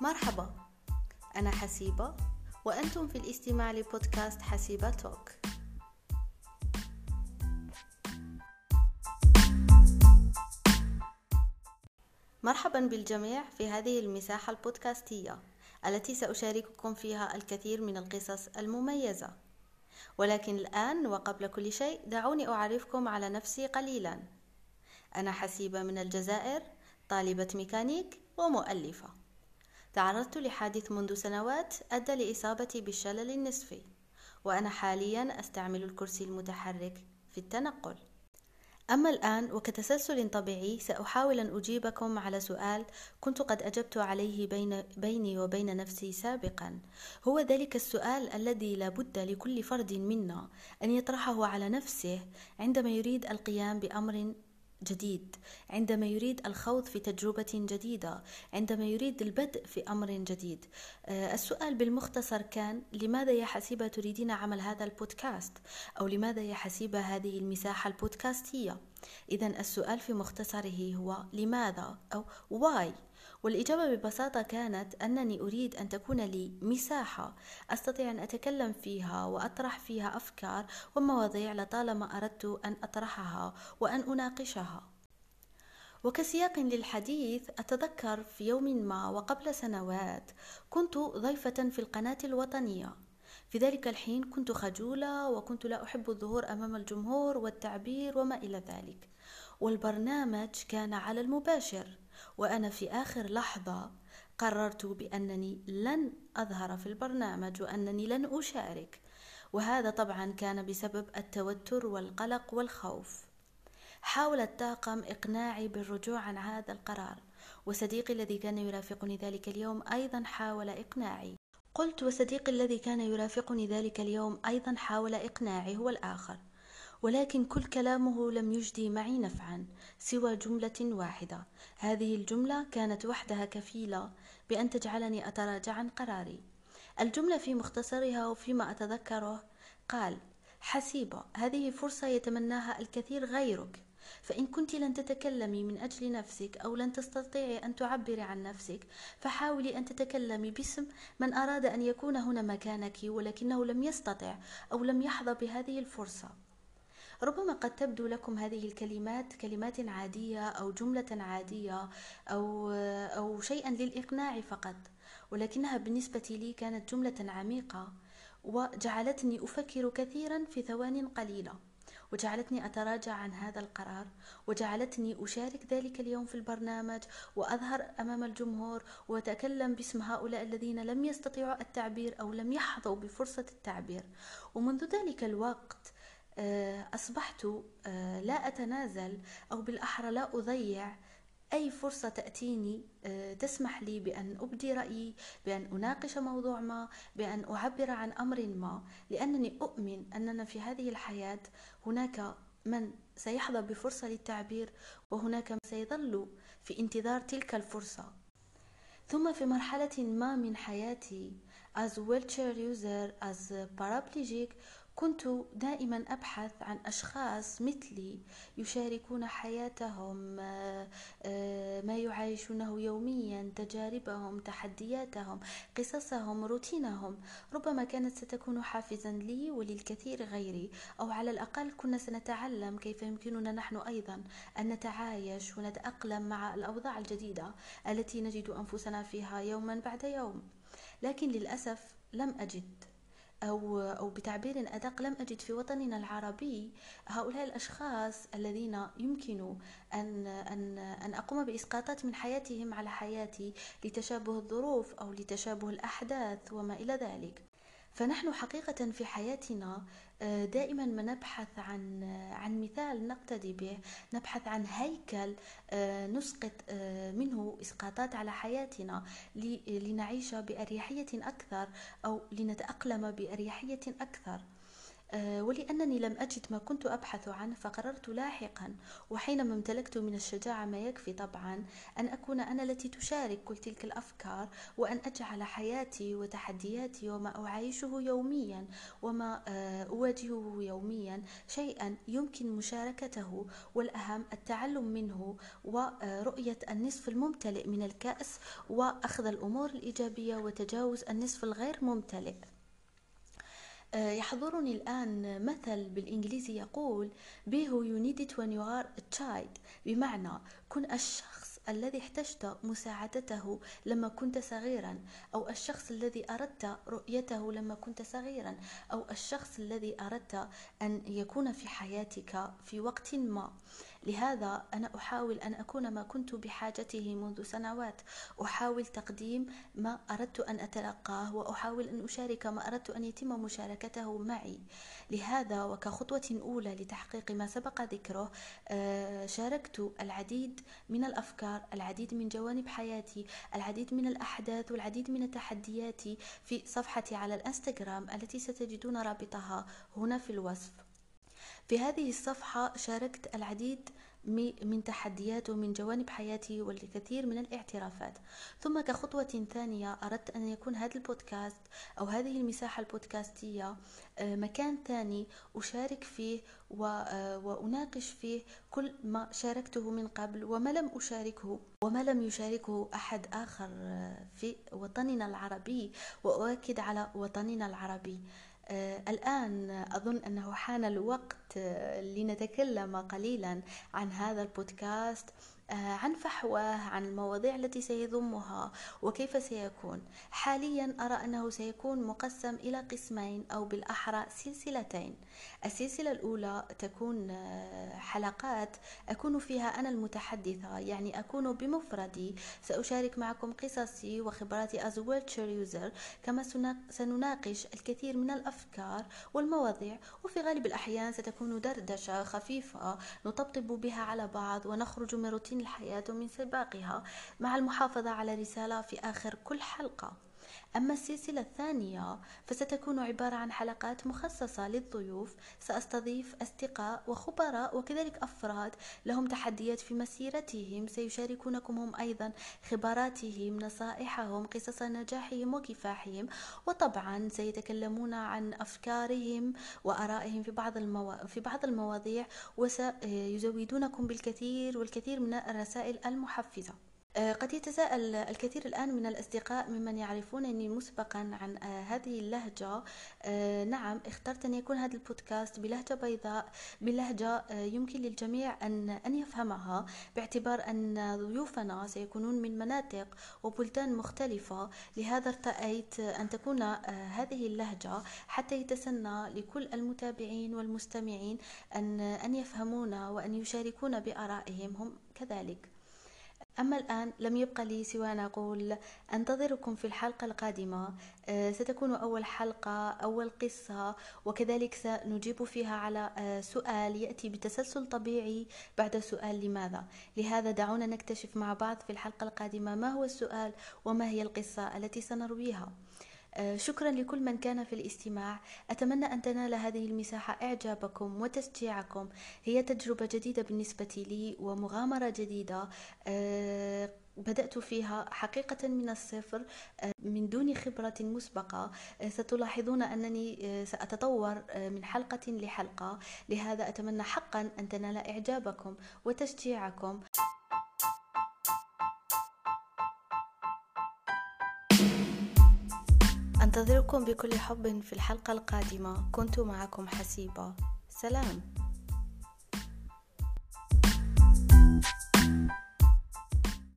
مرحبا. أنا حسيبة وأنتم في الاستماع لبودكاست حسيبة توك. مرحبا بالجميع في هذه المساحة البودكاستية التي سأشارككم فيها الكثير من القصص المميزة. ولكن الآن وقبل كل شيء دعوني أعرفكم على نفسي قليلا. أنا حسيبة من الجزائر طالبة ميكانيك ومؤلفة. تعرضت لحادث منذ سنوات أدى لإصابتي بالشلل النصفي وأنا حاليا أستعمل الكرسي المتحرك في التنقل. أما الآن وكتسلسل طبيعي سأحاول أن أجيبكم على سؤال كنت قد أجبت عليه بين بيني وبين نفسي سابقا. هو ذلك السؤال الذي لا بد لكل فرد منا أن يطرحه على نفسه عندما يريد القيام بأمر جديد. عندما يريد الخوض في تجربة جديدة عندما يريد البدء في أمر جديد. آه، السؤال بالمختصر كان لماذا يا حسيبة تريدين عمل هذا البودكاست؟ أو لماذا يا حسيبة هذه المساحة البودكاستية؟ إذا السؤال في مختصره هو لماذا؟ أو why والإجابة ببساطة كانت أنني أريد أن تكون لي مساحة أستطيع أن أتكلم فيها وأطرح فيها أفكار ومواضيع لطالما أردت أن أطرحها وأن أناقشها. وكسياق للحديث أتذكر في يوم ما وقبل سنوات كنت ضيفة في القناة الوطنية. في ذلك الحين كنت خجولة وكنت لا أحب الظهور أمام الجمهور والتعبير وما إلى ذلك. والبرنامج كان على المباشر. وأنا في آخر لحظة قررت بأنني لن أظهر في البرنامج وأنني لن أشارك. وهذا طبعا كان بسبب التوتر والقلق والخوف. حاول الطاقم إقناعي بالرجوع عن هذا القرار وصديقي الذي كان يرافقني ذلك اليوم أيضا حاول إقناعي. قلت وصديقي الذي كان يرافقني ذلك اليوم أيضا حاول إقناعي هو الآخر. ولكن كل كلامه لم يجدي معي نفعا سوى جملة واحدة. هذه الجملة كانت وحدها كفيلة بأن تجعلني أتراجع عن قراري. الجملة في مختصرها وفيما أتذكره قال حسيبة هذه فرصة يتمناها الكثير غيرك. فإن كنت لن تتكلمي من أجل نفسك أو لن تستطيعي أن تعبري عن نفسك فحاولي أن تتكلمي باسم من أراد أن يكون هنا مكانك ولكنه لم يستطع أو لم يحظى بهذه الفرصة. ربما قد تبدو لكم هذه الكلمات كلمات عادية أو جملة عادية أو, أو شيئا للإقناع فقط ولكنها بالنسبة لي كانت جملة عميقة وجعلتني أفكر كثيرا في ثوان قليلة وجعلتني أتراجع عن هذا القرار وجعلتني أشارك ذلك اليوم في البرنامج وأظهر أمام الجمهور وأتكلم باسم هؤلاء الذين لم يستطيعوا التعبير أو لم يحظوا بفرصة التعبير. ومنذ ذلك الوقت أصبحت آه، لا أتنازل أو بالأحرى لا أضيع. أي فرصة تأتيني آه، تسمح لي بأن أبدي رأيي بأن أناقش موضوع ما بأن أعبر عن أمر ما. لأنني أؤمن أننا في هذه الحياة هناك من سيحظى بفرصة للتعبير وهناك من سيظل في انتظار تلك الفرصة. ثم في مرحلة ما من حياتي as wheelchair user as paraplegic كنت دائما أبحث عن أشخاص مثلي يشاركون حياتهم آه، آه، ما يعيشونه يوميا تجاربهم تحدياتهم قصصهم روتينهم. ربما كانت ستكون حافزا لي وللكثير غيري. أو على الأقل كنا سنتعلم كيف يمكننا نحن أيضا أن نتعايش ونتأقلم مع الأوضاع الجديدة التي نجد أنفسنا فيها يوما بعد يوم. لكن للأسف لم أجد أو أو بتعبير أدق لم أجد في وطننا العربي هؤلاء الأشخاص الذين يمكن أن أن أن أقوم بإسقاطات من حياتهم على حياتي لتشابه الظروف أو لتشابه الأحداث وما إلى ذلك. فنحن حقيقة في حياتنا آه، دائما ما نبحث عن آه، عن مثال نقتدي به نبحث عن هيكل آه، نسقط منه إسقاطات على حياتنا لنعيش بأريحية أكثر أو لنتأقلم بأريحية أكثر. ولأنني لم أجد ما كنت أبحث عنه فقررت لاحقا. وحينما امتلكت من الشجاعة ما يكفي طبعا أن أكون أنا التي تشارك كل تلك الأفكار وأن أجعل حياتي وتحدياتي وما أعيشه يوميا وما آه، أواجهه يوميا شيئا يمكن مشاركته والأهم التعلم منه ورؤية النصف الممتلئ من الكأس وأخذ الأمور الإيجابية وتجاوز النصف الغير ممتلئ. آه، يحضرني الآن مثل بالإنجليزي يقول be who you it when you are a child. بمعنى كن الشخص الذي احتجت مساعدته لما كنت صغيرا. أو الشخص الذي أردت رؤيته لما كنت صغيرا. أو الشخص الذي أردت أن يكون في حياتك في وقت ما. لهذا أنا أحاول أن أكون ما كنت بحاجته منذ سنوات. أحاول تقديم ما أردت أن أتلقاه وأحاول أن أشارك ما أردت أن يتم مشاركته معي. لهذا وكخطوة أولى لتحقيق ما سبق ذكره آه، شاركت العديد من الأفكار العديد من جوانب حياتي العديد من الأحداث والعديد من التحديات في صفحتي على الإنستغرام التي ستجدون رابطها هنا في الوصف. في هذه الصفحة شاركت العديد من تحديات ومن جوانب حياتي والكثير من الاعترافات. ثم كخطوة ثانية أردت أن يكون هذا البودكاست أو هذه المساحة البودكاستية آه، مكان ثاني أشارك فيه آه، وأناقش فيه كل ما شاركته من قبل وما لم أشاركه وما لم يشاركه أحد آخر آه، في وطننا العربي وأؤكد على وطننا العربي. الآن أظن أنه حان الوقت آه، لنتكلم قليلا عن هذا البودكاست. آه، عن فحواه عن المواضيع التي سيضمها وكيف سيكون. حاليا أرى أنه سيكون مقسم إلى قسمين أو بالأحرى سلسلتين. السلسلة الأولى تكون آه، حلقات أكون فيها أنا المتحدثة يعني أكون بمفردي. سأشارك معكم قصصي وخبراتي as a wheelchair user كما سنناقش الكثير من الأفكار والمواضيع. وفي غالب الأحيان ستكون دردشة خفيفة نطبطب بها على بعض ونخرج من روتين الحياة ومن سباقها مع المحافظة على رسالة في آخر كل حلقة. أما السلسلة الثانية فستكون عبارة عن حلقات مخصصة للضيوف سأستضيف أصدقاء وخبراء وكذلك أفراد لهم تحديات في مسيرتهم سيشاركونكم هم أيضا خبراتهم نصائحهم قصص نجاحهم وكفاحهم وطبعا سيتكلمون عن أفكارهم وآرائهم في بعض المو... في بعض المواضيع وسيزودونكم بالكثير والكثير من الرسائل المحفزة. قد يتساءل الكثير الآن من الأصدقاء ممن يعرفونني مسبقا عن آه، هذه اللهجة. آه، نعم اخترت أن يكون هذا البودكاست بلهجة بيضاء بلهجة يمكن للجميع أن أن يفهمها باعتبار أن ضيوفنا سيكونون من مناطق وبلدان مختلفة. لهذا ارتأيت أن تكون هذه اللهجة حتى يتسنى لكل المتابعين والمستمعين أن أن يفهمونا وأن يشاركونا بآرائهم. هم كذلك. أما الآن لم يبقى لي سوى أن أقول أنتظركم في الحلقة القادمة. آه، ستكون أول حلقة أول قصة وكذلك سنجيب فيها على آه، سؤال يأتي بتسلسل طبيعي بعد سؤال لماذا. لهذا دعونا نكتشف مع بعض في الحلقة القادمة ما هو السؤال وما هي القصة التي سنرويها. شكرا لكل من كان في الاستماع. أتمنى أن تنال هذه المساحة إعجابكم وتشجيعكم. هي تجربة جديدة بالنسبة لي ومغامرة جديدة. آه، بدأت فيها حقيقة من الصفر آه، من دون خبرة مسبقة. ستلاحظون أنني سأتطور من حلقة لحلقة. لهذا أتمنى حقا أن تنال إعجابكم وتشجيعكم. أنتظركم بكل حب في الحلقة القادمة. كنت معكم حسيبة. سلام.